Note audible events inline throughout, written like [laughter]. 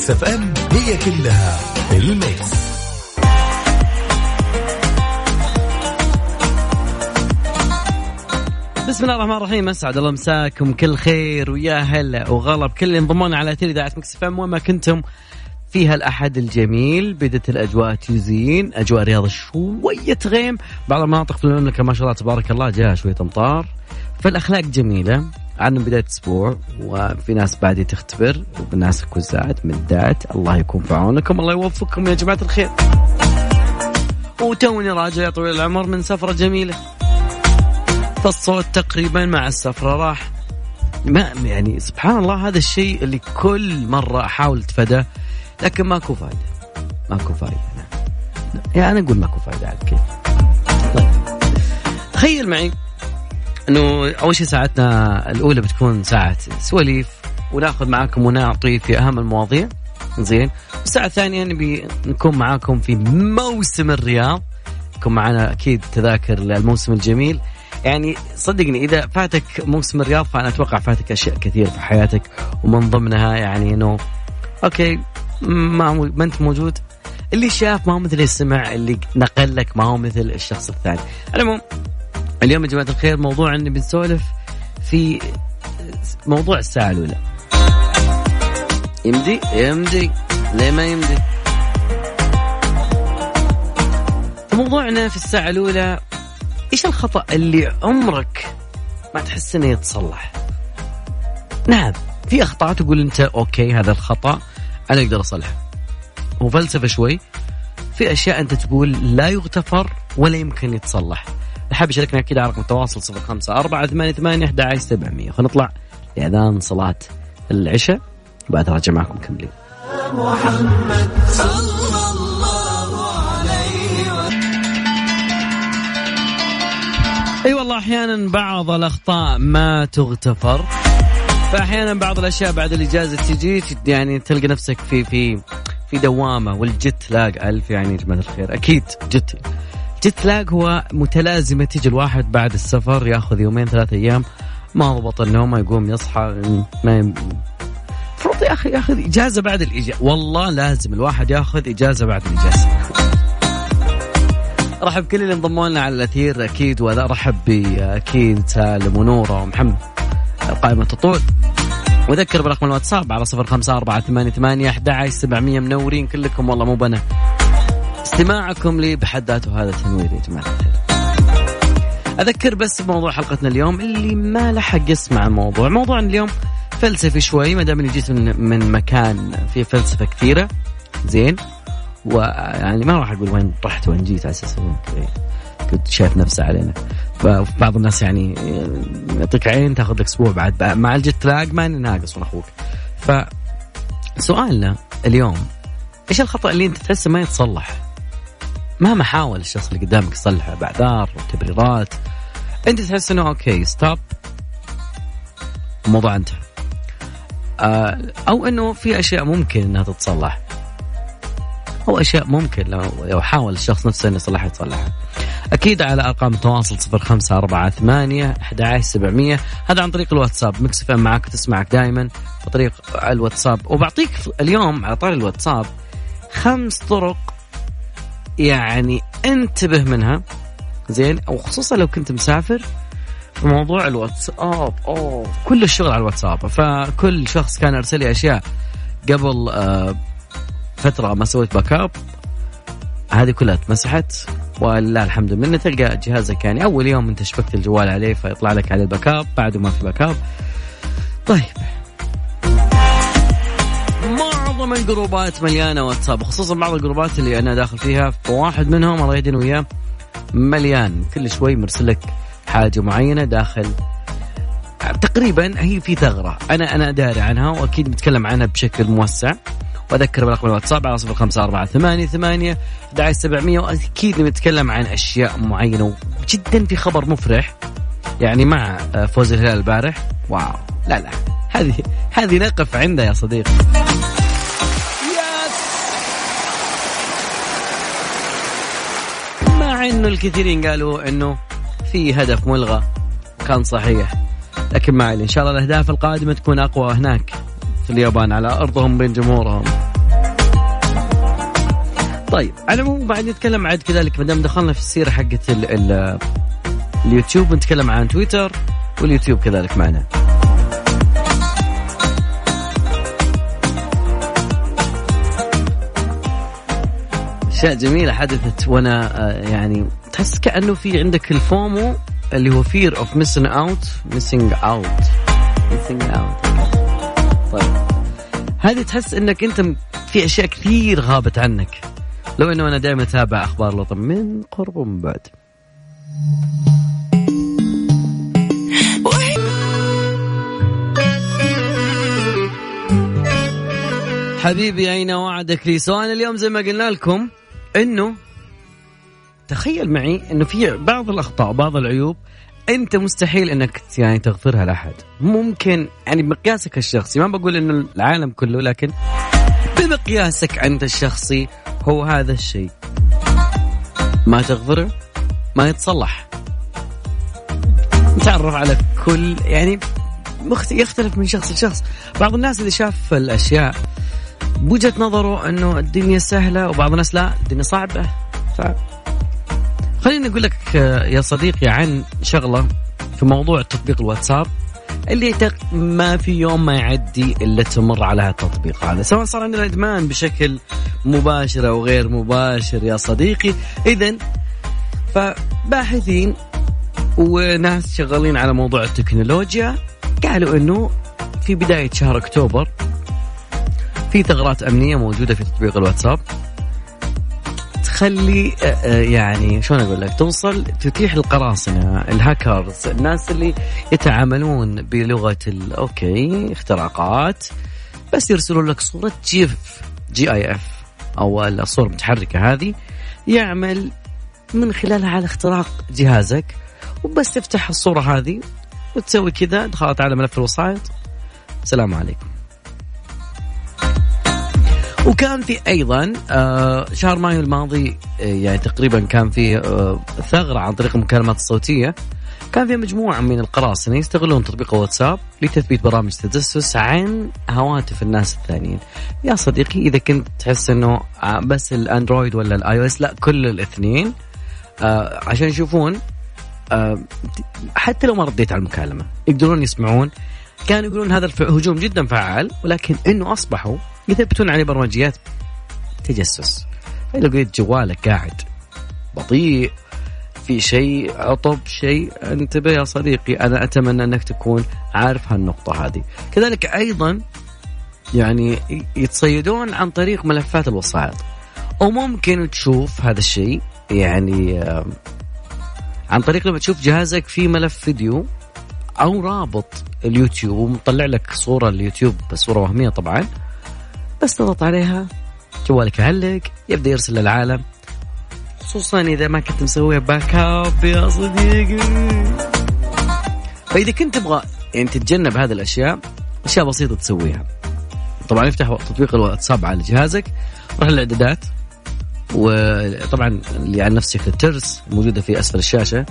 ميكس إف إم هي كلها ال mix. بسم الله الرحمن الرحيم أسعد الله مساكم كل خير ويا هلا وغلا بكل اللي انضموا لنا على اثير إذاعة مكس فم وين ما كنتم في هالأحد الجميل بدت الأجواء تزين أجواء رياض شوية غيم بعض المناطق في المملكة ما شاء الله تبارك الله جاء شوية أمطار. فالأخلاق جميلة عن بدايه أسبوع وفي ناس بعد تختبر وناس كوزات مدات الله يكون في عونكم الله يوفقكم يا جماعة الخير. وتوني راجع يا طويل العمر من سفرة جميلة. فالصوت تقريبا مع السفرة راح. ما يعني سبحان الله هذا الشيء اللي كل مرة أحاول أتفاداه لكن ماكو فائده ماكو فائده نعم. يعني أنا أقول ماكو فائده على كيف طيب. تخيل معي إنه أول شيء ساعتنا الأولى بتكون ساعة سواليف وناخذ معاكم ونعطي في أهم المواضيع. زين. الساعة الثانية نبي نكون معاكم في موسم الرياض. يكون معنا أكيد تذاكر الموسم الجميل. يعني صدقني إذا فاتك موسم الرياض فأنا أتوقع فاتك أشياء كثير في حياتك. ومن ضمنها يعني إنه أوكي ما ما أنت موجود. اللي شاف ما هو مثل اللي سمع اللي نقل لك ما هو مثل الشخص الثاني. العموم اليوم يا جماعة الخير موضوع إني بنسولف في موضوع الساعة الأولى. يمدي؟ يمدي. ليه ما يمدي؟ موضوعنا في الساعة الأولى إيش الخطأ اللي عمرك ما تحس إنه يتصلح؟ نعم في أخطاء تقول أنت أوكي هذا الخطأ أنا أقدر أصلحه. وفلسفة شوي في أشياء أنت تقول لا يغتفر ولا يمكن يتصلح. حاب يشاركنا أكيد على رقم التواصل صفر خمسة أربعة ثمانية ثمانية أحد عشر سبعمية. خلينا نطلع لأذان صلاة العشاء. وبعد راجع معكم كملين محمد صلى الله عليه أي والله أحيانا بعض الأخطاء ما تغتفر. فأحيانا بعض الأشياء بعد الإجازة تجي يعني تلقى نفسك في في في دوامة والجت لاق ألف يعني يا جماعة الخير. أكيد جت. جت لاق هو متلازمة تيجي الواحد بعد السفر ياخذ يومين ثلاثة أيام ما ضبط النوم ما يقوم يصحى ما يم... المفروض يا أخي ياخذ إجازة بعد الإجازة. والله لازم الواحد ياخذ إجازة بعد الإجازة. رحب كل اللي انضموا لنا على الأثير أكيد وارحب باكيد سالم ونورة ومحمد قائمه الطول وذكر برقم الواتساب على صفر خمسة أربعة ثمانية ثمانية أحد سبعمية منورين كلكم والله مو بنا. استماعكم لي بحد ذاته هذا تنوير يا جماعة الخير. أذكر بس بموضوع حلقتنا اليوم اللي ما لحق يسمع الموضوع. موضوعنا اليوم فلسفي شوي ما دام جيت من, من مكان فيه فلسفة كثيرة. زين. ويعني ما راح أقول وين رحت وين جيت على أساس كنت شايف نفسه علينا. فبعض الناس يعني يعطيك عين تاخذ لك أسبوع بعد. مع ال jet lag ما ناقص من أخوك. فسؤالنا اليوم إيش الخطأ اللي أنت تحسه ما يتصلح؟ مهما حاول الشخص اللي قدامك يصلحه بأعذار وتبريرات أنت تحس إنه okay stop الموضوع انتهى. آه، أو إنه في أشياء ممكن إنها تتصلح. أو أشياء ممكن لو لو حاول الشخص نفسه إنه يصلحها يتصلحها. أكيد على أرقام التواصل صفر خمسة أربعة ثمانية أحد عشر سبعمية. هذا عن طريق الواتساب. مكس فهم معك تسمعك دائما عن طريق الواتساب. وبعطيك اليوم على طاري الواتساب خمس طرق يعني انتبه منها. زين؟ أو خصوصا لو كنت مسافر في موضوع الواتساب. أوه كل الشغل على الواتساب. فكل شخص كان أرسل لي أشياء قبل آه فترة ما سويت backup هذه كلها اتمسحت ولله الحمد منه تلقى جهازك يعني أول يوم أنت شبكت الجوال عليه فيطلع لك على ال backup بعده ما في backup طيب. معظم ال groups ات مليانة واتساب خصوصا بعض ال groups ات اللي أنا داخل فيها فواحد منهم الله يهدينا وياه مليان كل شوي مرسل لك حاجة معينة داخل. تقريبا هي في ثغرة أنا أنا داري عنها وأكيد بتكلم عنها بشكل موسع. وأذكر برقم الواتساب على صفر خمسة أربعة ثمانية ثمانية سبعمية وأكيد نتكلم عن أشياء معينة وجدا في خبر مفرح يعني مع فوز الهلال البارح. واو لا لا هذه هذه نقف عندها يا صديقي. انه الكثيرين قالوا إنه في هدف ملغى كان صحيح. لكن ما علي إن شاء الله الأهداف القادمة تكون أقوى هناك في اليابان على أرضهم بين جمهورهم. طيب على العموم بعد نتكلم عاد كذلك ما دام دخلنا في السيرة حقت ال ال اليوتيوب نتكلم عن تويتر واليوتيوب كذلك معنا. أشياء جميلة حدثت وأنا آه، يعني تحس كأنه في عندك ال FOMO اللي هو fear of missing out missing out missing out طيب. هذه تحس إنك أنت في أشياء كثير غابت عنك. لو إنه أنا دائما أتابع أخبار لطم من قرب ومن بعد. حبيبي أين وعدك؟ لي سؤال اليوم زي ما قلنا لكم. إنه تخيل معي إنه في بعض الأخطاء وبعض العيوب أنت مستحيل إنك يعني تغفرها لأحد. ممكن يعني بمقياسك الشخصي ما بقول إنه العالم كله لكن بمقياسك أنت الشخصي هو هذا الشيء. ما تغفره ما يتصلح. نتعرف على كل يعني يختلف من شخص لشخص. بعض الناس اللي شاف الأشياء بوجهة نظره أنه الدنيا سهلة وبعض الناس لا الدنيا صعبة. صعب. خليني أقول لك يا صديقي عن شغلة في موضوع تطبيق الواتساب اللي ما في يوم ما يعدي إلا تمر على التطبيق هذا. سواء صار عندنا إدمان بشكل مباشر أو غير مباشر يا صديقي. اذا فباحثين وناس شغالين على موضوع التكنولوجيا قالوا إنه في بداية شهر أكتوبر في ثغرات أمنية موجودة في تطبيق الواتساب. تخلي آه، آه، يعني شلون أقول لك توصل تتيح القراصنة الهاكرز الناس اللي يتعاملون بلغة okay اختراقات بس يرسلون لك صورة GIF G I F أو الصور المتحركة هذه يعمل من خلالها على اختراق جهازك وبس تفتح الصورة هذه وتسوي كذا دخلت على ملف الوسائط. السلام عليكم. وكان في أيضا آه، شهر مايو الماضي آه، يعني تقريبا كان فيه آه، ثغرة عن طريق المكالمات الصوتية كان في مجموعة من القراصنة يستغلون تطبيق واتساب لتثبيت برامج تجسس عن هواتف الناس الثانيين. يا صديقي إذا كنت تحس إنه بس الأندرويد ولا الآي أو إس لا كل الاثنين عشان يشوفون حتى لو ما رديت على المكالمة يقدرون يسمعون كانوا يقولون هذا الهجوم جدا فعال ولكن إنه أصبحوا يثبتون عليه برمجيات تجسس. لو لقيت جوالك قاعد بطيء في شيء عطب شيء انتبه يا صديقي أنا أتمنى أنك تكون عارف هالنقطة هذه. كذلك أيضا يعني يتصيدون عن طريق ملفات الوسائط. وممكن تشوف هذا الشيء يعني عن طريق لما تشوف جهازك في ملف فيديو أو رابط اليوتيوب ومطلع لك صورة اليوتيوب صوره وهمية طبعا. بس تضغط عليها. جوالك يعلق يبدأ يرسل للعالم. خصوصا إذا ما كنت مسوي backup يا صديقي. فإذا كنت تبغى يعني تتجنب هذه الأشياء أشياء بسيطة تسويها. طبعا افتح تطبيق الواتساب على جهازك روح الاعدادات وطبعا اللي على نفس شكل الترس موجودة في أسفل الشاشة.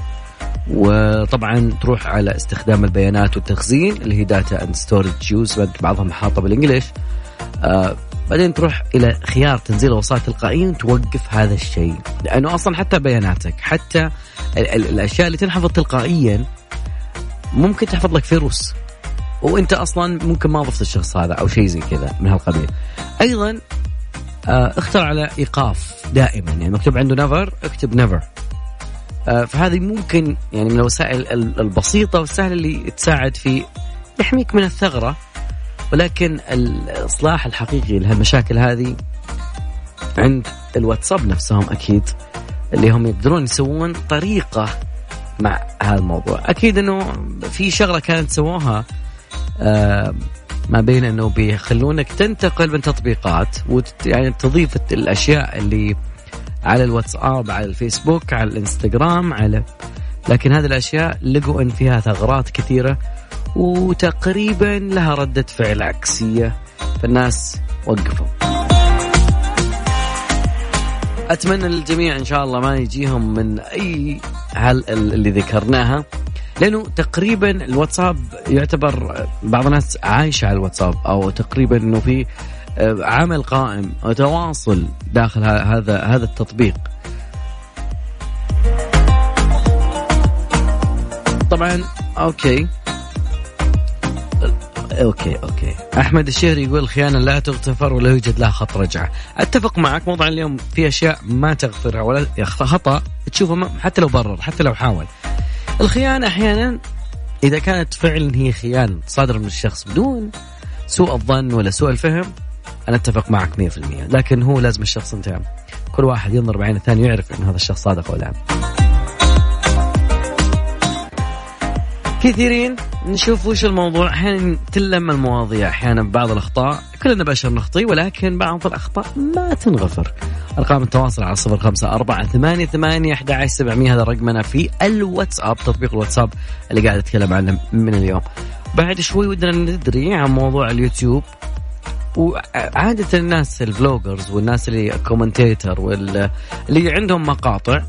وطبعا تروح على استخدام البيانات والتخزين اللي هي data and storage use بعضهم حاطه بال English آه بعدين تروح إلى خيار تنزيل الوسائط تلقائيا توقف هذا الشيء. لأنه أصلا حتى بياناتك حتى ال ال الأشياء اللي تنحفظ تلقائيا ممكن تحفظ لك فيروس وأنت أصلا ممكن ما ضفت الشخص هذا أو شيء زي كذا من هالقبيل. أيضا آه اختر على إيقاف دائما. يعني مكتوب عنده نيفر اكتب نيفر آه فهذه ممكن يعني من الوسائل البسيطة والسهلة اللي تساعد في يحميك من الثغرة. ولكن الإصلاح الحقيقي لهالمشاكل هذه عند الواتساب نفسهم أكيد اللي هم يقدرون يسوون طريقة مع هذا الموضوع. أكيد إنه في شغلة كانت سووها آه ما بين إنه بيخلونك تنتقل من تطبيقات وت يعني تضيف الأشياء اللي على الواتساب على الفيسبوك على الإنستغرام على لكن هذه الأشياء لقوا إن فيها ثغرات كثيرة وتقريبا لها ردة فعل عكسية فالناس وقفوا. أتمنى للجميع إن شاء الله ما يجيهم من أي هل اللي ذكرناها لأنه تقريبا الواتساب يعتبر بعض الناس عايشة على الواتساب أو تقريبا إنه في آه، عمل قائم أو تواصل داخل هذا هذا التطبيق. طبعا okay. okay okay. أحمد الشهري يقول الخيانه لا تغتفر ولا يوجد لها خط رجعة. أتفق معك موضوع اليوم في أشياء ما تغفرها ولا خطأ تشوفه حتى لو برر حتى لو حاول. الخيانة أحيانا إذا كانت فعلا هي خيانة صادره من الشخص بدون سوء الظن ولا سوء الفهم أنا أتفق معك 100% لكن هو لازم الشخص انت كل واحد ينظر بعين الثاني يعرف إن هذا الشخص صادق ولا لا. كثيرين نشوف وش الموضوع. أحيانا تلم المواضيع أحيانا بعض الأخطاء. كلنا بشر نخطي ولكن بعض الأخطاء ما تنغفر. أرقام التواصل على صفر خمسة أربعة ثمانية ثمانية أحد سبعمية. هذا رقمنا في الواتساب تطبيق الواتساب اللي قاعد أتكلم عنه من اليوم. بعد شوي ودنا ندري عن موضوع اليوتيوب. وعادة الناس ال vloggers والناس اللي commentator واللي عندهم مقاطع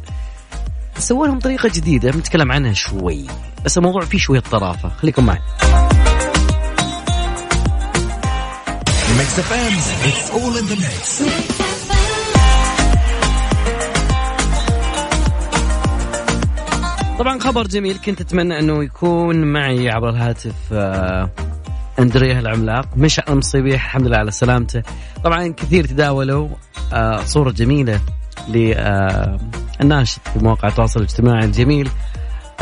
سووا لهم طريقة جديدة. بنتكلم عنها شوي. بس الموضوع فيه شوية طرافة. خليكم معي. طبعا خبر جميل. كنت أتمنى أنه يكون معي عبر الهاتف آه اندريه العملاق. مش المصيبيح الحمد لله على سلامته. طبعا كثير تداولوا آه صورة جميلة للناشط في مواقع التواصل الاجتماعي الجميل.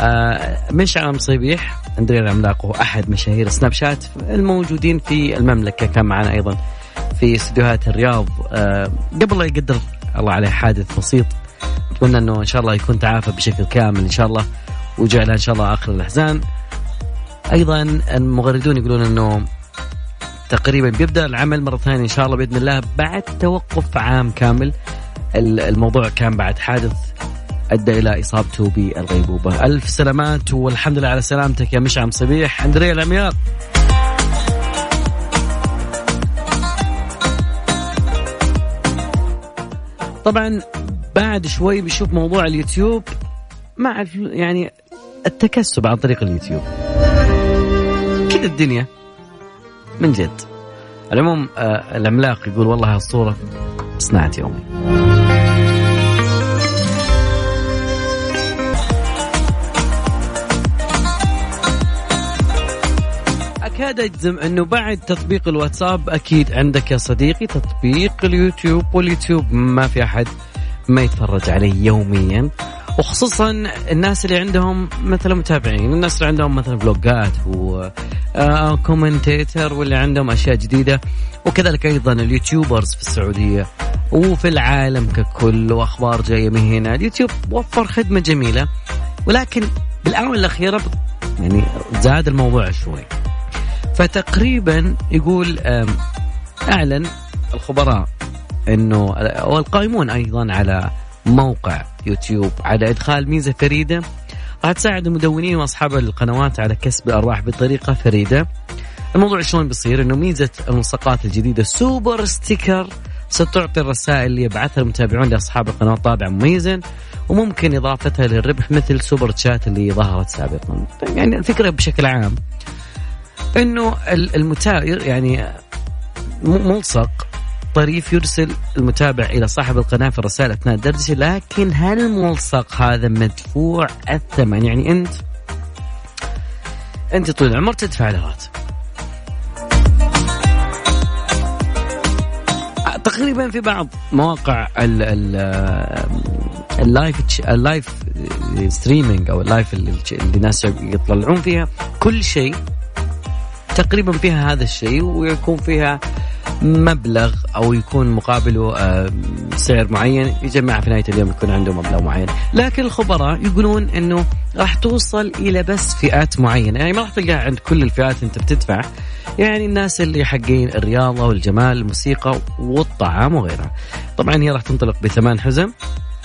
آه مشعل مصيبيح أندريا العملاق هو احد مشاهير سناب شات الموجودين في المملكة كان معنا أيضا في استديوهات الرياض. آه قبل لا يقدر الله عليه حادث بسيط أتمنى إنه إن شاء الله يكون تعافى بشكل كامل إن شاء الله وجعلها إن شاء الله آخر الأحزان. أيضا المغردون يقولون إنه تقريبا بيبدأ العمل مرة ثانية إن شاء الله بإذن الله بعد توقف عام كامل. الموضوع كان بعد حادث ادى إلى اصابته بالغيبوبه ألف سلامات والحمد لله على سلامتك يا مشعم صبيح. أندريا العمياق طبعا بعد شوي بشوف موضوع اليوتيوب. مع يعني التكسب عن طريق اليوتيوب. كذا الدنيا من جد. العموم آه العملاق يقول والله الصورة صنعت يومي. اكاد اجزم أنه بعد تطبيق الواتساب أكيد عندك يا صديقي تطبيق اليوتيوب واليوتيوب ما في أحد ما يتفرج عليه يوميا. وخصوصا الناس اللي عندهم مثلا متابعين الناس اللي عندهم مثلا vlog ات و commentator واللي عندهم أشياء جديدة. وكذلك أيضا ال YouTubers في السعودية وفي العالم ككل وأخبار جاية من هنا. اليوتيوب وفر خدمة جميلة ولكن بالآونة الأخيرة يعني زاد الموضوع شوي. فتقريبا يقول أعلن الخبراء إنه والقائمون أيضا على موقع يوتيوب على إدخال ميزة فريدة راح تساعد المدونين وأصحاب القنوات على كسب الارباح بطريقة فريدة. الموضوع شلون بيصير؟ إنه ميزة الملصقات الجديدة super sticker ستعطي الرسائل اللي يبعثها المتابعون لأصحاب القنوات طابع مميزا وممكن إضافتها للربح مثل super chat اللي ظهرت سابقا. يعني الفكرة بشكل عام إنه المتابع يعني ملصق طريف يرسل المتابع إلى صاحب القناة في الرسائل أثناء الدردشة لكن هل الملصق هذا مدفوع الثمن؟ يعني أنت أنت طول العمر تدفع له راتب. تقريبا في بعض مواقع ال ال ال live ال live streaming أو ال live اللي الناس يطلعون فيها كل شيء تقريبا فيها هذا الشيء ويكون فيها مبلغ أو يكون مقابله آه، سعر معين يجمع في نهاية اليوم يكون عنده مبلغ معين، لكن الخبراء يقولون إنه راح توصل إلى بس فئات معينة، يعني ما راح تلقاها عند كل الفئات أنت بتدفع. يعني الناس اللي حقين الرياضة والجمال الموسيقى والطعام وغيرها. طبعا هي راح تنطلق بثمان حزم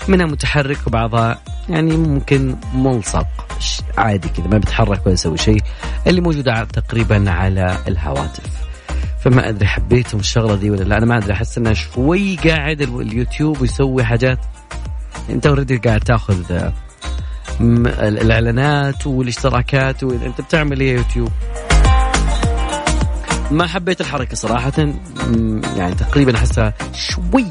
منها متحرك وبعضها يعني ممكن ملصق. عادي كذا ما بيتحرك ولا يسوي شيء. اللي موجودة تقريبا على الهواتف. فما أدري حبيتهم الشغلة دي ولا لا. أنا ما أدري أحس انها شوي قاعد اليوتيوب يسوي حاجات. أنت already قاعد تأخذ الإعلانات والاشتراكات أنت بتعمل إيه يوتيوب؟ ما حبيت الحركة صراحة. يعني تقريبا أحسها شوي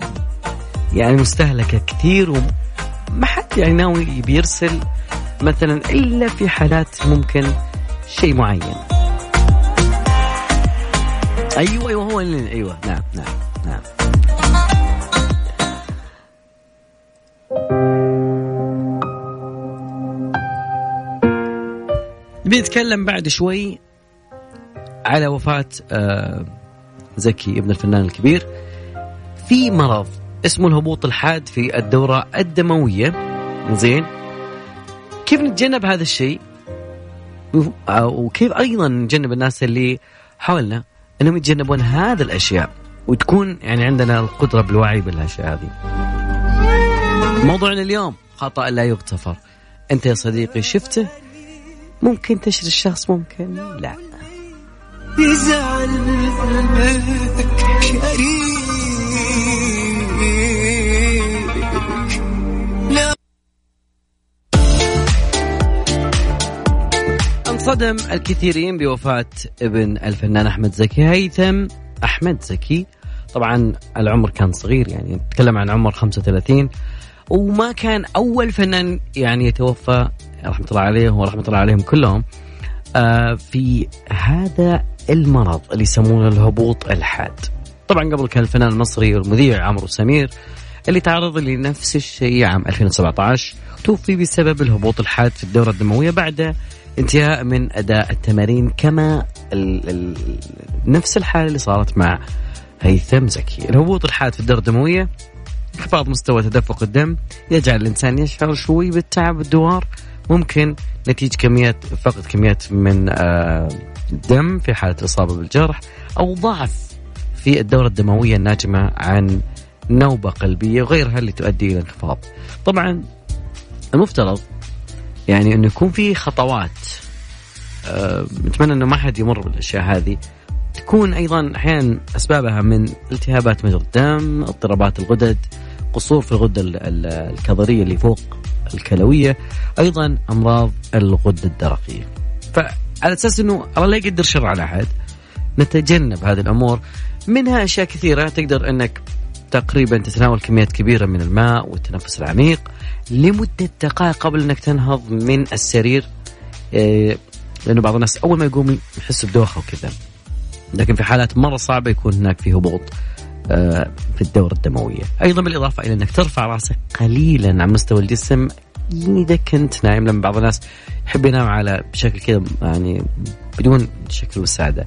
يعني مستهلكة كثير وما حد يعني ناوي بيرسل مثلا إلا في حالات ممكن شيء معين. أيوه أيوه هو اللي أيوه نعم نعم نعم. بنتكلم بعد شوي على وفاة آه، زكي ابن الفنان الكبير. في مرض اسمه الهبوط الحاد في الدورة الدموية. زين. كيف نتجنب هذا الشيء؟ وكيف أيضا نجنب الناس اللي حولنا؟ أنهم يتجنبون هذه الأشياء. وتكون يعني عندنا القدرة بالوعي بالأشياء هذه. موضوعنا اليوم خطأ لا يغتفر. أنت يا صديقي شفته؟ ممكن تشري الشخص ممكن لا. يزعل انصدم الكثيرين بوفاة ابن الفنان أحمد زكي. هيثم أحمد زكي. طبعا العمر كان صغير يعني نتكلم عن عمر 35 وما كان أول فنان يعني يتوفى رحمة الله عليه ورحمة الله عليهم كلهم آه في هذا المرض اللي يسمونه الهبوط الحاد. طبعا قبل كان الفنان المصري والمذيع عمرو سمير اللي تعرض لنفس الشيء عام 2017 توفي بسبب الهبوط الحاد في الدورة الدموية بعد انتهاء من أداء التمارين كما ال ال نفس الحالة اللي صارت مع هيثم زكي. الهبوط الحاد في الدورة الدموية انخفاض مستوى تدفق الدم يجعل الإنسان يشعر شوي بالتعب والدوار ممكن نتيجة كميات فقد كميات من آه، الدم في حالة الإصابة بالجرح أو ضعف في الدورة الدموية الناجمة عن نوبة قلبية وغيرها اللي تؤدي إلى انخفاض. طبعا المفترض يعني أنه يكون في خطوات نتمنى أنه ما حد يمر بالأشياء هذه. تكون أيضا أحيانا أسبابها من التهابات مجرى الدم اضطرابات الغدد قصور في الغدة الكظرية اللي فوق الكلوية أيضا أمراض الغدة الدرقية. فعلى أساس أنه الله لا يقدر شر على أحد نتجنب هذه الأمور. منها أشياء كثيرة. تقدر أنك تقريبا تتناول كميات كبيرة من الماء والتنفس العميق لمدة دقائق قبل أنك تنهض من السرير. إيه، لأنه بعض الناس أول ما يقوم يحس بدوخة وكذا. لكن في حالات مرة صعبة يكون هناك في هبوط آه، في الدورة الدموية. أيضا بالإضافة إلى أنك ترفع رأسك قليلا عن مستوى الجسم. إذا كنت نايم لما بعض الناس يحب ينام على بشكل كذا يعني بدون شكل وسادة.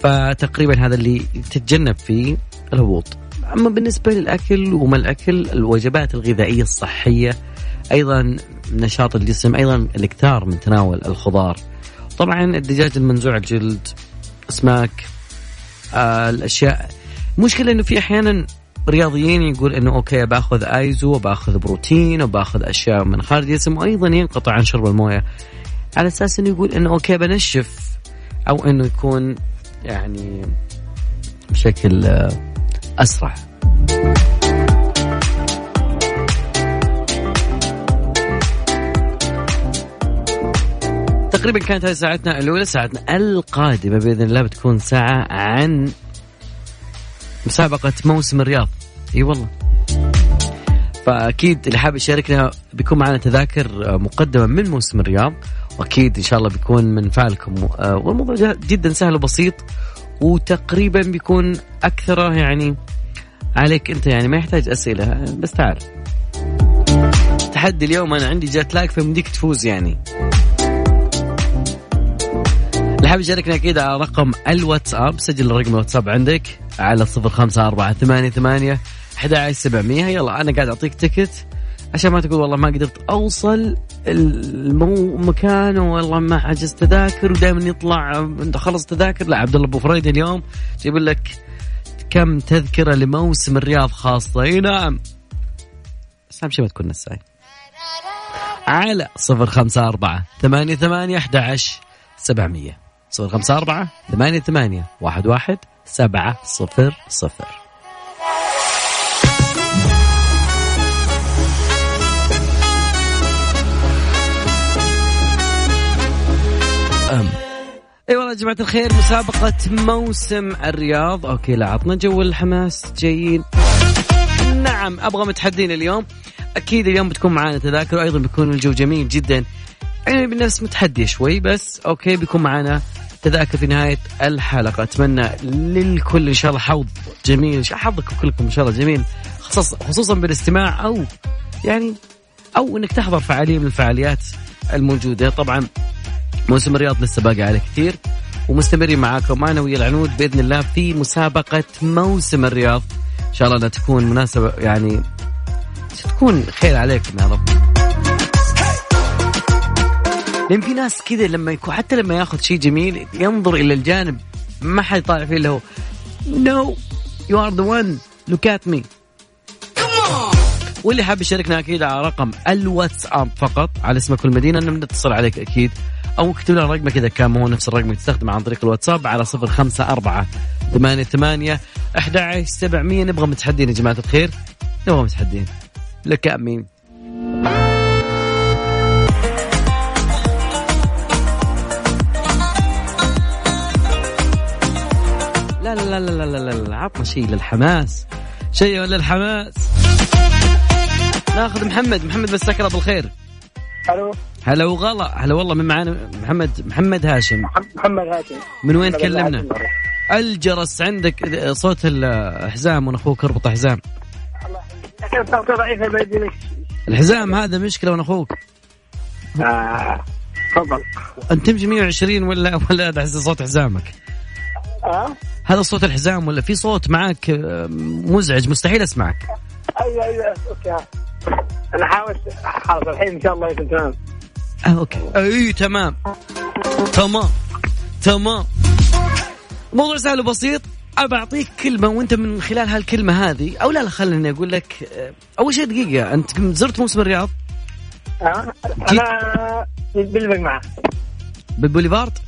فتقريبا هذا اللي تتجنب فيه الهبوط. أما بالنسبة للأكل وما الأكل الوجبات الغذائية الصحية أيضا نشاط الجسم أيضا الإكثار من تناول الخضار. طبعا الدجاج المنزوع الجلد أسماك آه الأشياء. المشكلة إنه في أحيانا رياضيين يقول إنه okay باخذ آيزو وباخذ بروتين وباخذ أشياء من خارج الجسم وأيضا ينقطع عن شرب الموية. على أساس إنه يقول إنه okay بنشف أو إنه يكون يعني بشكل آه، أسرع. تقريبا كانت هذه ساعتنا الأولى ساعتنا القادمة بإذن الله بتكون ساعة عن مسابقة موسم الرياض. إي والله. فأكيد اللي حاب يشاركنا بيكون معنا تذاكر مقدمة من موسم الرياض. واكيد إن شاء الله بيكون من فعلكم. آه، والموضوع جدا سهل وبسيط وتقريبا بيكون أكثر يعني عليك أنت يعني ما يحتاج أسئلة بس تعال. تحدي اليوم أنا عندي جات لاك فمديك تفوز يعني. اللي حاب يشاركنا أكيد على رقم الواتساب سجل رقم الواتساب عندك على صفر خمسة أربعة ثمانية ثمانية أحد سبعمية. يلا أنا قاعد أعطيك تكت عشان ما تقول والله ما قدرت أوصل المكان والله ما حجزت تذاكر ودائما يطلع خلص تذاكر. لا عبد الله أبو فريد اليوم جيب لك كم تذكرة لموسم الرياض خاصة. إي نعم. بس أهم شيء ما تكون نساي. على صفر خمسة أربعة ثمانية ثمانية أحد سبعمية. صفر خمسة أربعة ثمانية ثمانية واحد واحد سبعة صفر صفر. اي والله يا جماعة الخير مسابقة موسم الرياض. okay لا عطنا جو الحماس. جايين. نعم أبغى متحدين اليوم. أكيد اليوم بتكون معانا تذاكر وأيضا بيكون الجو جميل جدا. يعني بنفس متحدي شوي بس أوكي بيكون معانا تذاكر في نهاية الحلقة. أتمنى للكل إن شاء الله حظ جميل. حظكم كلكم إن شاء الله جميل خصوصا خصوصا بالاستماع أو يعني أو إنك تحضر فعالية من الفعاليات الموجودة. طبعا موسم الرياض لسه باقي عليه كثير ومستمرين معاكم أنا ويا العنود بإذن الله في مسابقة موسم الرياض. إن شاء الله أنها تكون مناسبة يعني تكون خير عليكم يا رب. لأن في ناس كذا لما يكون حتى لما ياخذ شيء جميل ينظر إلى الجانب ما حد يطالع فيه هو no you are the one look at me واللي حاب يشاركنا أكيد على رقم الواتساب فقط على اسمك والمدينه إنه نتصل عليك أكيد. أو اكتب لنا رقمك إذا كان هو نفس الرقم اللي تستخدمه عن طريق الواتساب على صفر خمسة أربعة ثمانية ثمانية أحد سبعمية. نبغى متحدين يا جماعة الخير؟ نبغى متحدين. لك أمين. لا لا لا لا لا لا, لا. عطنا شيء للحماس. شيء للحماس. ناخذ محمد. محمد مساك الله بالخير. ألو. هلا وغلا. هلا والله من معانا محمد محمد هاشم. محمد هاشم. من وين تكلمنا؟ الجرس عندك صوت الحزام وأنا أخوك اربط حزام. الحزام هذا مشكلة وأنا أخوك آه، تفضل. أنت تمشي 120 ولا ولا احس صوت حزامك؟ آه؟ هذا صوت الحزام ولا في صوت معك آه، مزعج مستحيل أسمعك. أيوه أيوه أوكي. أنا حاولت خلاص الحين إن شاء الله يكون تمام. آه okay. أي تمام. تمام. تمام. موضوع سهل وبسيط. أنا بعطيك كلمة وأنت من خلال هالكلمة هذه أو لا لا خليني أقول لك آه، أول شيء دقيقة أنت زرت موسم الرياض؟ آه أنا بالمجمعة بالبوليفارد؟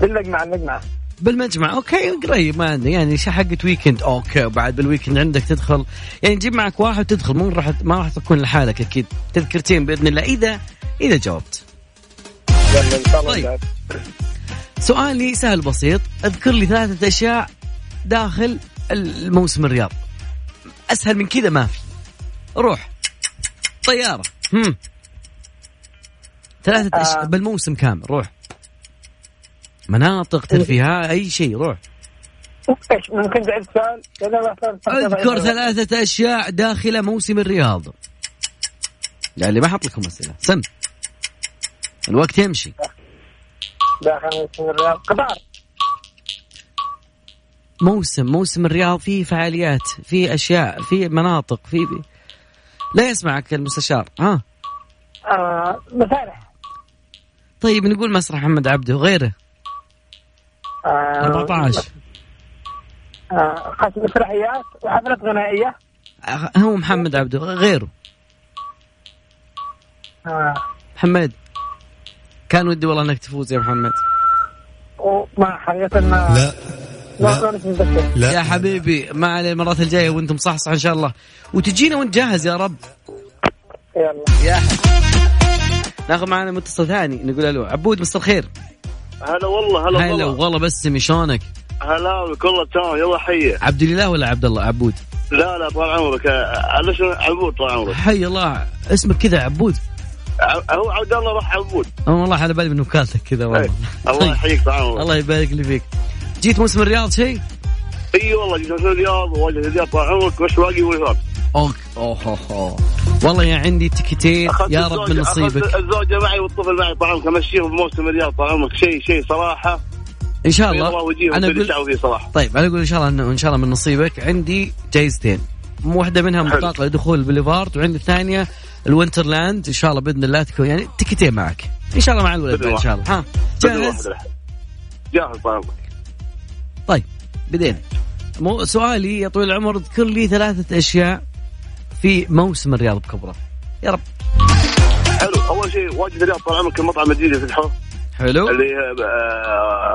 بالمجمعة المجمعة بالمجمع. okay قريب ما عندي يعني حقة weekend okay وبعد بال weekend عندك تدخل. يعني جيب معك واحد وتدخل. مو راح ما راح تكون لحالك أكيد. تذكرتين بإذن الله. إذا إذا جاوبت. طيب. سؤالي سهل بسيط. أذكر لي ثلاثة أشياء داخل الموسم الرياض. أسهل من كذا ما في. روح. طيارة. هم. ثلاثة أشياء آه. بالموسم كامل. روح. مناطق ترفيهات أي شيء روح. إيش ممكن تعيد سؤال؟ أذكر ثلاثة أشياء داخل موسم الرياض. لا اللي ما حط لكم أسئلة. سم. الوقت يمشي. داخل موسم الرياض. قطار. موسم موسم الرياض فيه فعاليات فيه أشياء فيه مناطق فيه, فيه. لا يسمعك المستشار. ها. آه مسارح. طيب نقول مسرح محمد عبده وغيره. 14 آه قسم مسرحيات وحفلات غنائية. أخ- هو محمد عبده غيره. آه. محمد كان ودي والله إنك تفوز يا محمد. وما حقيقة ما لا ما لا متذكر لا. يا حبيبي ما عليه المرات الجاية وأنتم صحصح إن شاء الله. وتجينا وأنت جاهز يا رب. يلا. يا. حبيبي ناخذ معنا متصل ثاني نقول ألو. عبود مساء الخير. هلا والله هلا هلا والله. والله بس شلونك؟ هلا بك والله تمام يلا حيه عبد الاله ولا عبد الله؟ عبود. لا لا طال عمرك. ليش عبود طال عمرك. حي الله اسمك كذا عبود؟ هو عبد الله راح عبود. أه والله على بالي من وكالتك كذا والله. إيه. الله طيب. يحييك طال عمرك. الله يبارك لي فيك. جيت موسم الرياض شيء إي والله جيت من الرياض وواجهت الرياض طال عمرك بس باقي وفاق Ok. أوه أوه. والله يا عندي تكتين يا رب من نصيبك الزوجة معي والطفل معي طال عمرك امشيهم بموسم الرياض طال عمرك شيء شيء صراحة. إن شاء الله. أنا أقول صراحة. طيب أنا أقول إن شاء الله انه إن شاء الله من نصيبك. عندي جايزتين. واحدة منها. بطاقة لدخول البوليفارد وعندي الثانية ال Winterland. إن شاء الله بإذن الله تكون يعني تكتين معك. إن شاء الله مع الولد إن شاء الله. ها؟ جاهز. جاهز طيب بدينا. مو سؤالي يا طويل العمر اذكر لي ثلاثة أشياء في موسم الرياض بكبره. يا رب. حلو. أول شيء واجد الرياض طال عمرك المطعم الجديد اللي فتحوه حلو. اللي آه،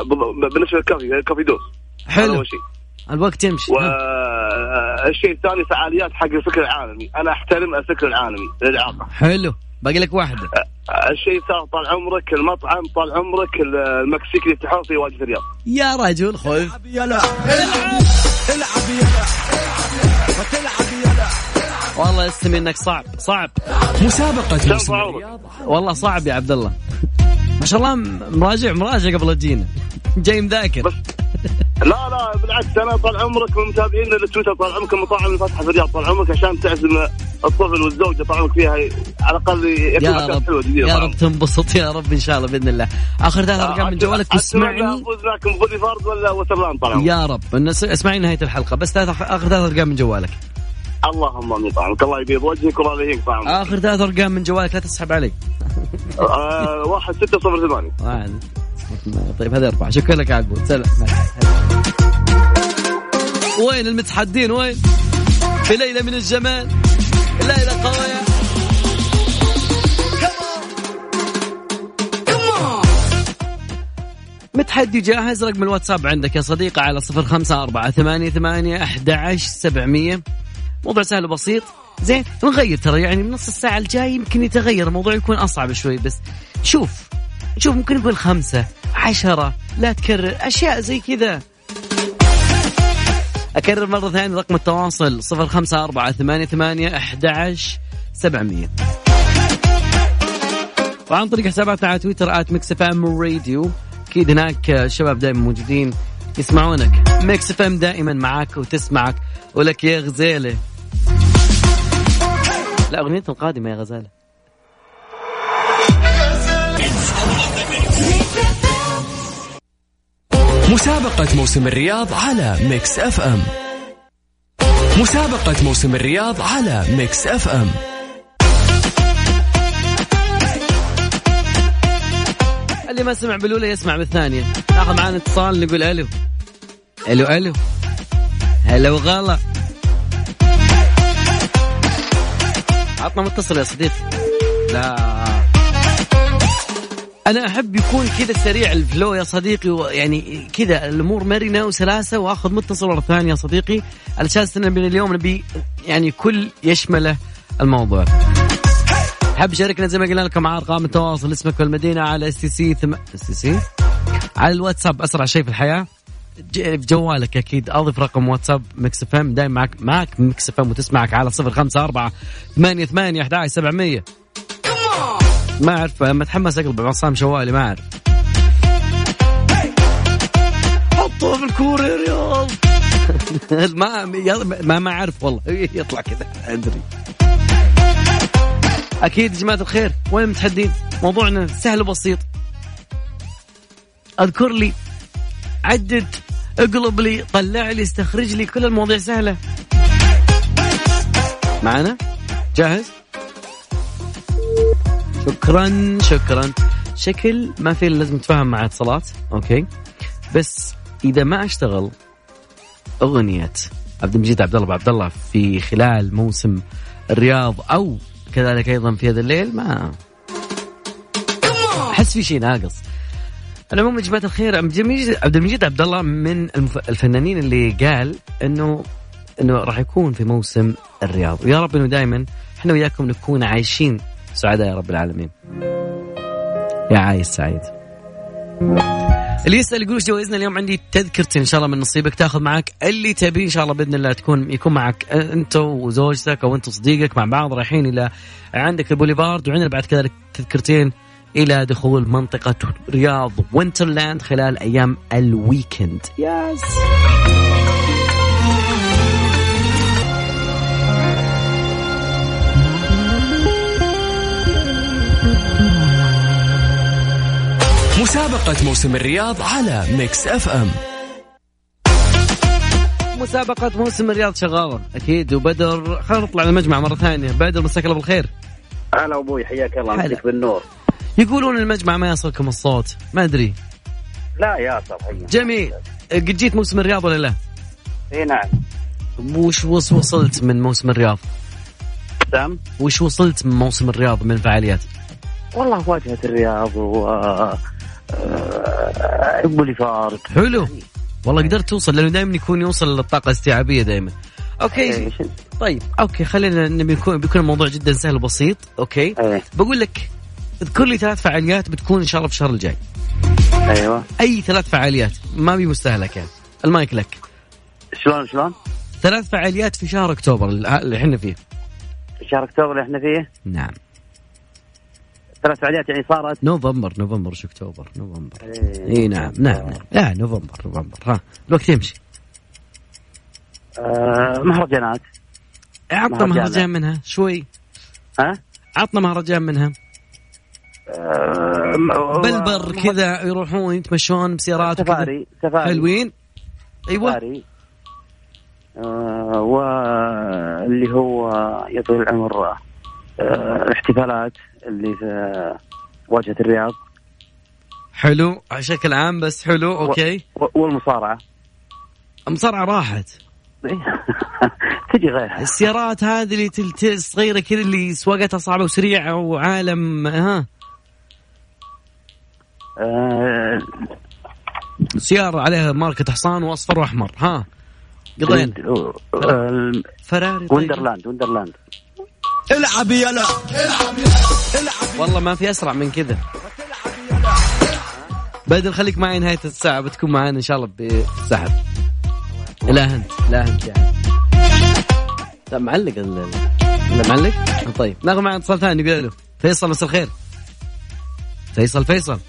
بالنسبة للكافي كافي دوس. حلو. أول شيء. الوقت يمشي. والشيء الثاني فعاليات حق الفكر العالمي. أنا أحترم الفكر العالمي للإعاقة. حلو. باقي لك واحدة. الشيء الثالث طال عمرك المطعم طال عمرك المكسيك اللي يفتحوه في واجهه الرياض. يا رجل خذ يلا. العب العب يلا. وتلعب يلا. والله اسمي إنك صعب صعب. مسابقة موسم. الرياض والله صعب يا عبد الله. ما شاء الله مراجع مراجع قبل تجينا. جاي مذاكر لا لا بالعكس أنا طال عمرك من متابعين التويتر طال عمرك المطاعم اللي فاتحه في الرياض طال عمرك عشان تعزم الطفل والزوجة طال عمرك فيها على الأقل يكون يا مكان رب حلو جديد يا رب. تنبسط يا رب إن شاء الله بإذن الله. آخر ثلاث ارقام من جوالك واسمعني افوز بولي فارد ولا وترلاند طال عمرك؟ يا رب. إن- اسمعني نهاية الحلقة. بس آخر ثلاث أرقام من جوالك. اللهم آمين. طال عمرك الله يبيض وجهك والله يهينك طال عمرك آخر ثلاث أرقام من جوالك لا تسحب علي آه، واحد ستة صفر ثمانية. واحد. طيب هذه اربعه شكرا لك يا عقبو سلام. وين المتحدين؟ وين؟ في ليلة من الجمال. ليلة قوية. متحدي جاهز؟ رقم الواتساب عندك يا صديقي على صفر خمسة أربعة ثمانية ثمانية أحد عشر سبعمية. موضوع سهل وبسيط. زين نغير ترى يعني من نص الساعة الجاي يمكن يتغير الموضوع يكون أصعب شوي بس شوف شوف ممكن نقول خمسة عشرة لا تكرر أشياء زي كذا. أكرر مرة ثانية رقم التواصل صفر خمسة أربعة ثمانية ثمانية أحد سبعمية. وعن طريق حساباتنا على تويتر at Mix FM Radio أكيد هناك الشباب دائما موجودين يسمعونك. Mix FM دائما معاك وتسمعك. ولك يا غزالة لا اغنيتهم قادمه يا غزالة. مسابقة موسم الرياض على Mix FM. مسابقة موسم الرياض على Mix FM. اللي ما سمع بالأولى يسمع بالثانية. ناخذ معانا اتصال نقول ألو. ألو ألو. هلا وغلا. عطنا متصل يا صديقي لا. أنا أحب يكون كذا سريع ال flow يا صديقي يعني كذا الأمور مرنة وسلاسة وأخذ متصل ورا الثاني يا صديقي. على أساس ان من اليوم نبي يعني كل يشمله الموضوع. حاب شاركنا زي ما قلنا لكم على أرقام التواصل اسمك والمدينة على اس تي سي ثم اس تي سي على الواتساب أسرع شيء في الحياة. ج- في جوالك أكيد. اضف رقم واتساب Mix FM. دائما معك معك Mix FM وتسمعك على 054 8 8 11 700 ما أعرف لما اتحمس اقلب عصام شوالي ما أعرف. حطوه في الكوره يا رياض [laughs] ما ما ما أعرف والله. [laughs] يطلع كذا أدري. أكيد يا جماعة الخير وين المتحدين؟ موضوعنا سهل وبسيط. أذكر لي عدد اقلب لي طلع لي استخرج لي كل المواضيع سهلة. معنا جاهز؟ شكرا شكرا. شكل ما في لازم نتفاهم مع اتصالات. أوكي. بس إذا ما أشتغل أغنية عبد المجيد عبد الله عبد الله في خلال موسم الرياض أو كذلك أيضا في هذا الليل ما أحس في شيء ناقص. العموم يا جماعة الخير. عبد المجيد عبد المجيد عبد الله من الفنانين اللي قال انه إنه راح يكون في موسم الرياض. ويا رب إنه دائما إحنا وياكم نكون عايشين سعداء يا رب العالمين. يا عايش سعيد. اللي يسأل يقول جوائزنا اليوم عندي تذكرتين إن شاء الله من نصيبك. تاخذ معك اللي تبيه إن شاء الله بإذن الله تكون يكون معك أنت وزوجتك أو أنت وصديقك مع بعض. رايحين إلى عندك البوليفارد. وعندنا بعد كذلك تذكرتين إلى دخول منطقة رياض Winterland خلال أيام ال weekend. Yes مسابقة موسم الرياض على Mix FM مسابقة موسم الرياض شغالة أكيد وبدر خلينا نطلع المجمع مرة ثانية. بدر مساك الله بالخير. هلا أبوي حياك الله. مسك بالنور. يقولون المجمع ما يصلكم الصوت. ما أدري. لا يا صبحي. جميل. قد جيت موسم الرياض ولا لا؟ إي نعم. وش وص- وصلت من موسم الرياض؟ سام؟ وش وصلت من موسم الرياض من فعاليات؟ والله واجهة الرياض و آه، بوليفارد حلو. والله قدرت توصل لأنه دائما يكون يوصل للطاقة الاستيعابية دائما Okay. طيب okay خلينا نبي يكون بيكون الموضوع جدا سهل وبسيط. Okay. بقول لك اذكر لي ثلاث فعاليات بتكون إن شاء الله في الشهر الجاي. أيوه. أي ثلاث فعاليات ما بي مستهلكه المايك لك. شلون شلون؟ ثلاث فعاليات في شهر أكتوبر اللي إحنا فيه. شهر أكتوبر اللي إحنا فيه؟ نعم. ثلاث فعاليات يعني صارت؟ نوفمبر نوفمبر شو أكتوبر نوفمبر. إيه. إي نعم نعم نعم. لا نوفمبر نوفمبر. ها الوقت يمشي. آه مهرجانات. عطنا مهرجان. مهرجان منها شوي. ها؟ عطنا مهرجان منها. آه مه- كذا يروحون يتمشون بسيارات. سفاري سفاري. حلوين؟ أيوه. سفاري. آه واللي هو يا طويل العمر آه الاحتفالات اللي في واجهة الرياض. حلو بشكل عام بس حلو okay. و- والمصارعة. المصارعة راحت. [laughs] تجي غيرها. السيارات هذه اللي تلت- صغيرة كذا اللي سواقتها صعبة وسريعة وعالم ها. آه سيارة عليها ماركه حصان واصفر واحمر. ها قضينا فراري طيب. Wonderland Wonderland. العب يلا والله ما في أسرع من كذا. بدر خليك معي نهاية الساعة بتكون معنا إن شاء الله بالسحب لا انت لا انت يعني لا معلق ال- لا معلق؟ طيب ناخذ معنا اتصال ثاني نقول له فيصل مساء الخير. فيصل فيصل.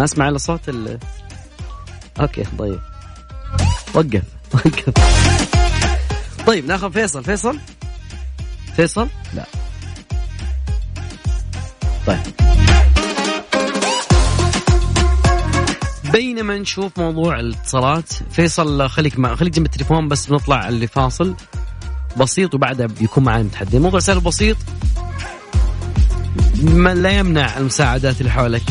ما أسمع إلا صوت ال أوكي طيب. وقف [laughs] وقف. طيب ناخذ فيصل. فيصل؟ فيصل؟ لا. طيب. بينما نشوف موضوع الاتصالات فيصل خليك مع خليك جنب التليفون بس بنطلع اللي فاصل. بسيط وبعدها بيكون معنا متحدي الموضوع سهل بسيط ما لا يمنع المساعدات اللي حولك.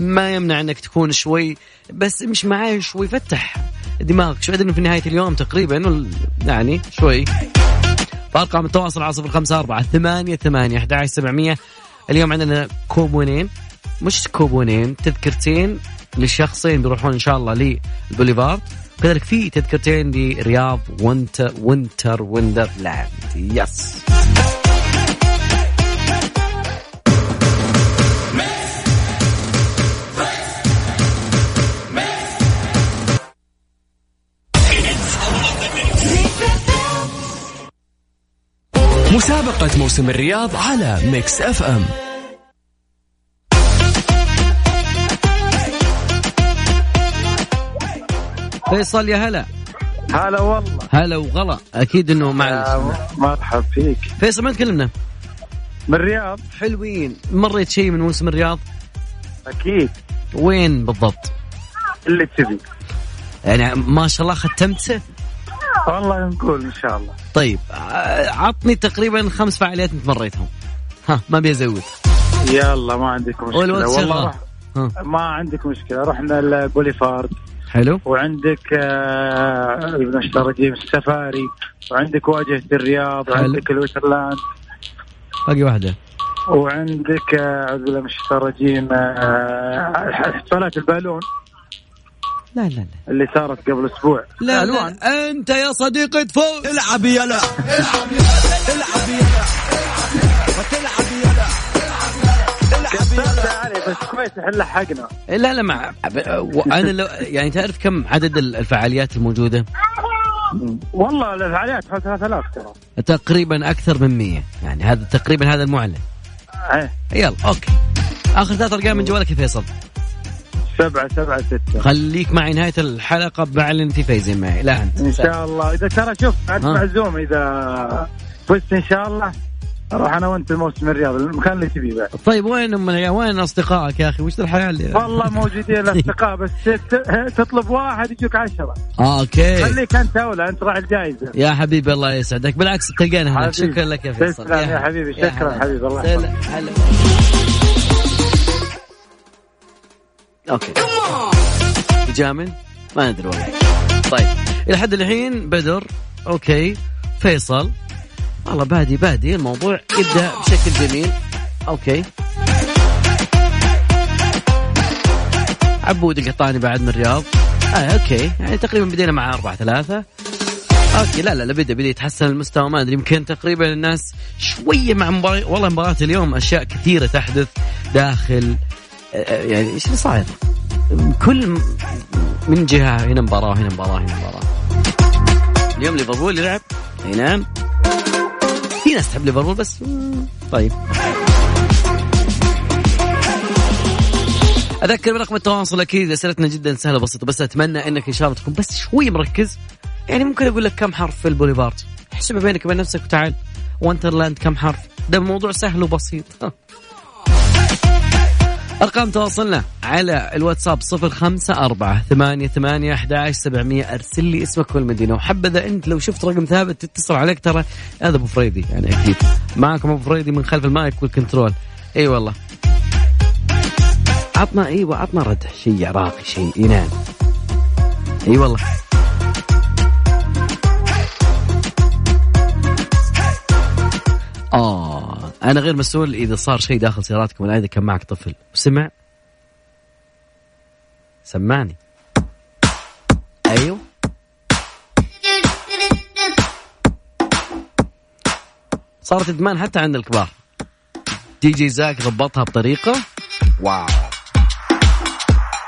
ما يمنع انك تكون شوي بس امشي معاي شوي فتح دماغك. شوي لأنه في نهاية اليوم تقريبا يعني شوي. فارقام التواصل على صفر خمسة أربعة ثمانية ثمانية أحد سبعمية. اليوم عندنا كوبونين. مش كوبونين تذكرتين لشخصين بيروحون إن شاء الله للبوليفارد. كذلك في تذكرتين لرياض Winter Winter Wonderland yes مسابقة موسم الرياض على Mix FM فيصل يا هلا. هلا والله. هلا وغلا. أكيد إنه مع مرحب فيك. فيصل ما تكلمنا. من الرياض؟ حلوين. مريت شيء من موسم الرياض؟ أكيد. وين بالضبط؟ اللي تبي. يعني ما شاء الله ختمته؟ والله نقول إن شاء الله. طيب عطني تقريبا خمس فعاليات أنت مريتهم. ها ما أبي يلا ما عندك مشكلة. والله. رح... ما عندك مشكلة. رحنا البوليفارد حلو. وعندك آه، المشتركين السفاري وعندك واجهة الرياض. وعندك ال Winterland. باقي واحدة. وعندك آه، اعوذ بالله من الشيطان الرجيم آه، احتفالات البالون. لا لا لا. اللي صارت قبل أسبوع. لا, ألوان. لا أنت يا صديقي تفوز. العب يلا كسرت علي بس كويس إحنا لحقنا. لا لا مع أنا لو يعني تعرف كم عدد ال- الفعاليات الموجودة؟ والله الفعاليات حوالي 3000 ترى. تقريبا أكثر من 100 يعني هذا تقريبا هذا المعلن. إيه. يلا أوكي. آخر ثلاث أرقام من جوالك يا فيصل. سبعة سبعة ستة. خليك معي نهاية الحلقة بعلن في فايزين معي. لا انت إن شاء الله. إذا ترى شوف بعد. معزوم. إذا فزت إن شاء الله أروح أنا وأنت الموسم الرياضي. المكان اللي تبيه بعد. طيب وين أم وين أصدقائك يا أخي؟ وش الحياة اللي والله موجودين [laughs] الأصدقاء بس تطلب واحد يجوك عشرة. آه، أوكي. خليك أنت أولى. أنت راعي الجائزة. يا حبيبي الله يسعدك. بالعكس تلقانا هناك. حبيبي. شكرا لك يا فيصل. يا حبيبي، شكرا هلا. حبيبي، الله هلا هلا. okay. جامل ما ندري والله. طيب إلى حد الحين بدر okay. فيصل. والله بادي بادي الموضوع يبدأ بشكل جميل. أوكي. عبود القحطاني بعد من الرياض. آه okay. يعني تقريبا بدينا مع أربعة ثلاثة. أوكي لا لا لا بدأ بدأ يتحسن المستوى. ما أدري يمكن تقريبا الناس شوية مع مباراة والله مباراة اليوم أشياء كثيرة تحدث داخل يعني إيش اللي صاير؟ كل من جهة هنا مباراة وهنا مباراة هنا مباراة. اليوم ليفربول يلعب. أي نعم. في ناس تحب ليفربول بس طيب. أذكر برقم التواصل أكيد أسئلتنا جدا سهلة بسيطه بس أتمنى إنك إن شاء الله تكون بس شوي مركز. يعني ممكن أقول لك كم حرف في البوليفارد؟ احسبها بينك وبين نفسك وتعال. Winterland كم حرف؟ ده موضوع سهل وبسيط. [laughs] أرقام تواصلنا على الواتساب صفر خمسة أربعة ثمانية ثمانية أحد سبعمية. أرسل لي اسمك والمدينة وحبذا أنت لو شفت رقم ثابت تتصل عليك ترى. هذا أبو فريدي يعني أكيد. معكم أبو فريدي من خلف ال mic وال control. أي والله. عطنا إيوه عطنا ردح شيء عراقي شيء ينام إي والله. آه. أنا غير مسؤول إذا صار شيء داخل سياراتكم ولا إذا كان معك طفل. وسمع سمعني. أيوه. صارت إدمان حتى عند الكبار. دي جي زاك ضبطها بطريقة. واو.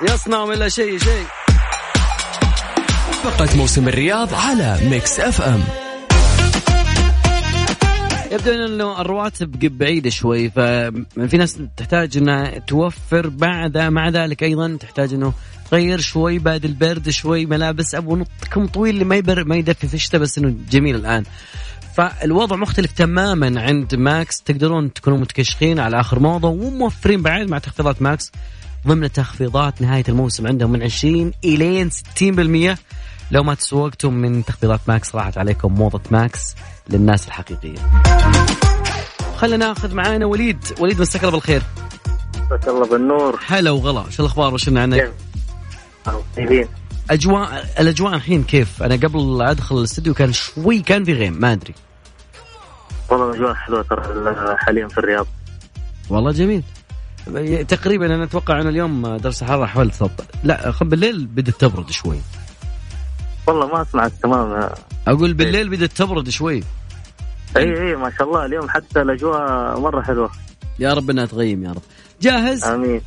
يصنع من لا شيء شيء. فقط موسم الرياض على Mix FM. يبدو إنه الرواتب بعيدة شوي ففي ناس تحتاج إنها توفر بعد مع ذلك أيضا تحتاج إنه تغير شوي بعد البرد شوي ملابس أبو نط كم طويل اللي ما يبر ما يدفي في الشتاء بس إنه جميل الآن. فالوضع مختلف تماما عند Max. تقدرون تكونوا متكشخين على آخر موضة وموفرين بعد مع تخفيضات Max ضمن تخفيضات نهاية الموسم عندهم من 20 الين 60% لو ما تسوقتم من تخفيضات Max راحت عليكم موضة Max للناس الحقيقية. خلينا ناخذ معانا وليد، وليد مساك الله بالخير. مساك الله بالنور هلا وغلا، شو الأخبار وش عنك؟ طيبين اجواء الأجواء الحين كيف؟ أنا قبل أدخل الاستوديو كان شوي كان في غيم ما أدري. والله الاجواء حلوة ترى حاليا في الرياض والله جميل. تقريبا أنا أتوقع انه اليوم درجه الحراره حوالي 13 لا بالليل بدت تبرد شوي. والله ما اسمعك تمام أقول بالليل بدت تبرد شوي. اي اي ما شاء الله اليوم حتى الأجواء مرة حلوة. يا رب إنها تغيم يا رب. جاهز؟ آمين.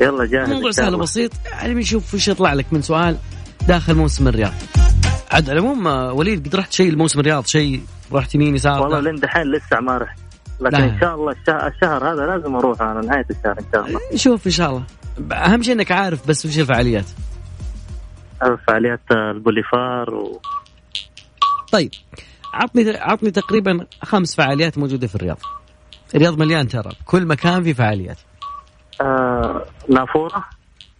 يلا جاهز. موضوع سهل الله. بسيط يعني بنشوف وش يطلع لك من سؤال داخل موسم الرياض. عاد على العموم وليد قد رحت شيء لموسم الرياض؟ شيء رحت يمين يسار؟ والله لين دحين لسه ما رحت. لكن لا. إن شاء الله الشهر, هذا لازم أروح أنا نهاية الشهر إن شاء الله. شوف إن شاء الله. أهم شيء إنك عارف بس وش الفعاليات. فعاليات البوليفار و... طيب عطني عطني تقريبا خمس فعاليات موجوده في الرياض الرياض مليان ترى كل مكان فيه فعاليات آه نافوره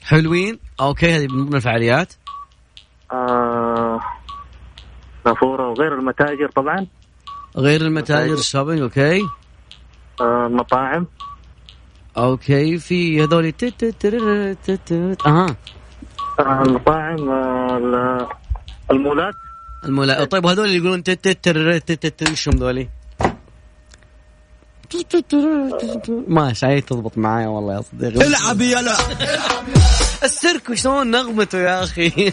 حلوين okay هذه من ضمن الفعاليات آه نافوره وغير المتاجر طبعا غير المتاجر متاجر. الشوبينج أوكي آه المطاعم أوكي في هذول أها آه المطاعم آه ال- المولات. المولا طيب وهذول اللي يقولون تت- تت- تت- تت- إيش هم ذولي؟ ماشي هاي تضبط معايا والله يا صديقي. العب يلا السيرك شلون نغمته يا أخي؟ [laughs]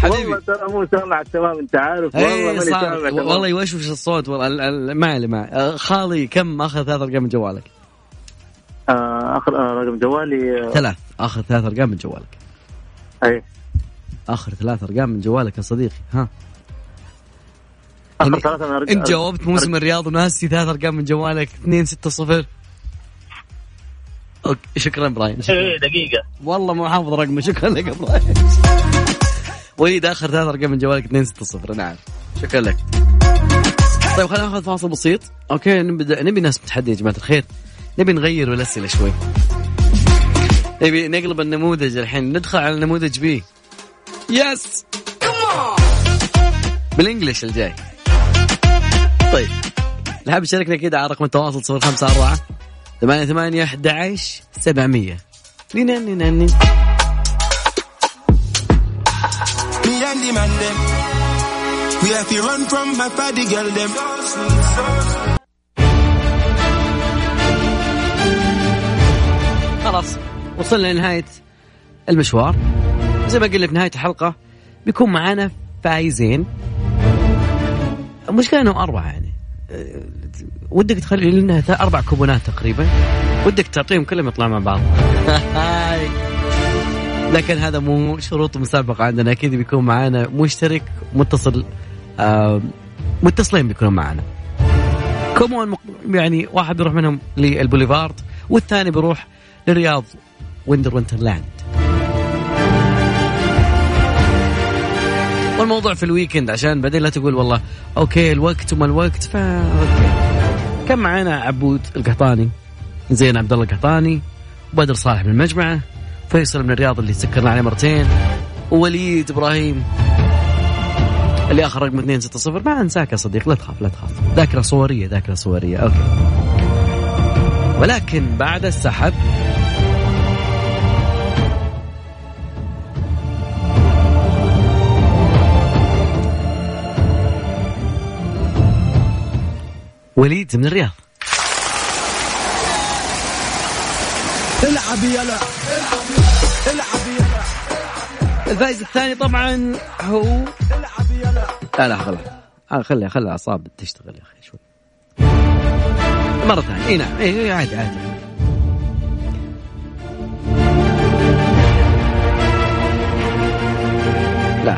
حبيبي. والله ترى مو سامعك تمام أنت عارف. والله اي ماني سامع. والله يوشوش الصوت والله ال- ال- ما علي ما خالي كم أخذ ثلاث ارقام من جوالك؟ آه آخر آه رقم جوالي آه. ثلاث. اخذ ثلاث أرقام من جوالك. أي. آخر ثلاث أرقام من جوالك يا صديقي. ها. آخر يعني أرق- إنت جاوبت موسم الرياض وناسي ثلاث أرقام من جوالك. 2 6 0 okay شكرا إبراهيم شكرا. إيه دقيقة. والله مو حافظ رقمه شكرا لك إبراهيم. وليد آخر ثلاث أرقام من جوالك 2 6 0 نعم شكرا لك. طيب خلينا ناخذ فاصل بسيط. okay نبدا نبي ناس متحدي يا جماعة الخير. نبي نغير الاسئله شوي. نبي نقلب النموذج الحين. ندخل على النموذج B. yes بال English الجاي. طيب. اللي حاب يشاركنا كده على رقم التواصل 054 ثمانية ثمانية 11 700 نينا نينا نينا Me and the man them. We have to run from my party girl them. وصلنا لنهاية المشوار. زي ما قلنا في نهاية الحلقة بيكون معانا فايزين. المشكلة انه أربعة يعني. أه، ودك تخلي لنا أربع كوبونات تقريبا. ودك تعطيهم كلهم يطلعوا مع بعض. [laughs] لكن هذا مو شروط المسابقه عندنا. أكيد بيكون معانا مشترك متصل آه متصلين بيكونوا معنا. كوبون يعني واحد بيروح منهم للبوليفارد والثاني بيروح للرياض. Winter Wonderland والموضوع في ال weekend عشان بعدين لا تقول والله okay الوقت وما الوقت. okay. كان معنا عبود القحطاني زين عبد الله القحطاني وبدر صالح من المجمعة فيصل من الرياض اللي سكرنا عليه مرتين ووليد إبراهيم اللي آخر رقم 260 ما أنساك يا صديق لا تخاف لا تخاف. ذاكرة صورية ذاكرة صورية. okay. ولكن بعد السحب وليد من الرياض. العب يلا. العب يلا. الفائز الثاني طبعا هو العب يلا. لا لا خلاص. آه، خليها خليها الاعصاب تشتغل يا أخي شوي. مرة ثانية. إي نعم. إي عادي عادي. لا.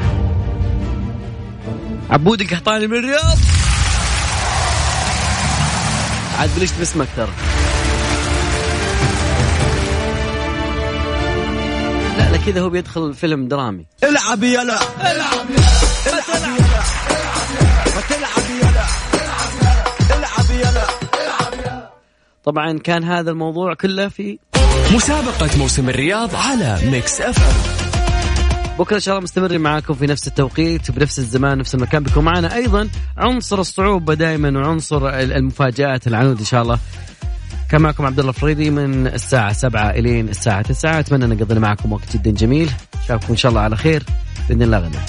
عبود القحطاني من الرياض. عاد بلشت باسمك ترى لا لا كذا هو بيدخل فيلم درامي. العب يلا العب يلا العب يلا العب يلا طبعا كان هذا الموضوع كله في مسابقة موسم الرياض على Mix أف أم. بكرة إن شاء الله مستمرين معاكم في نفس التوقيت وبنفس الزمان نفس المكان. بيكون معنا أيضا عنصر الصعوبة دائما وعنصر ال- المفاجآت العنود إن شاء الله. كان معكم عبد الله الفريدي من الساعة 7 إلين الساعة 9 أتمنى أن قضينا معكم وقت جدا جميل. أشوفكم إن شاء الله على خير. بإذن الله غدا.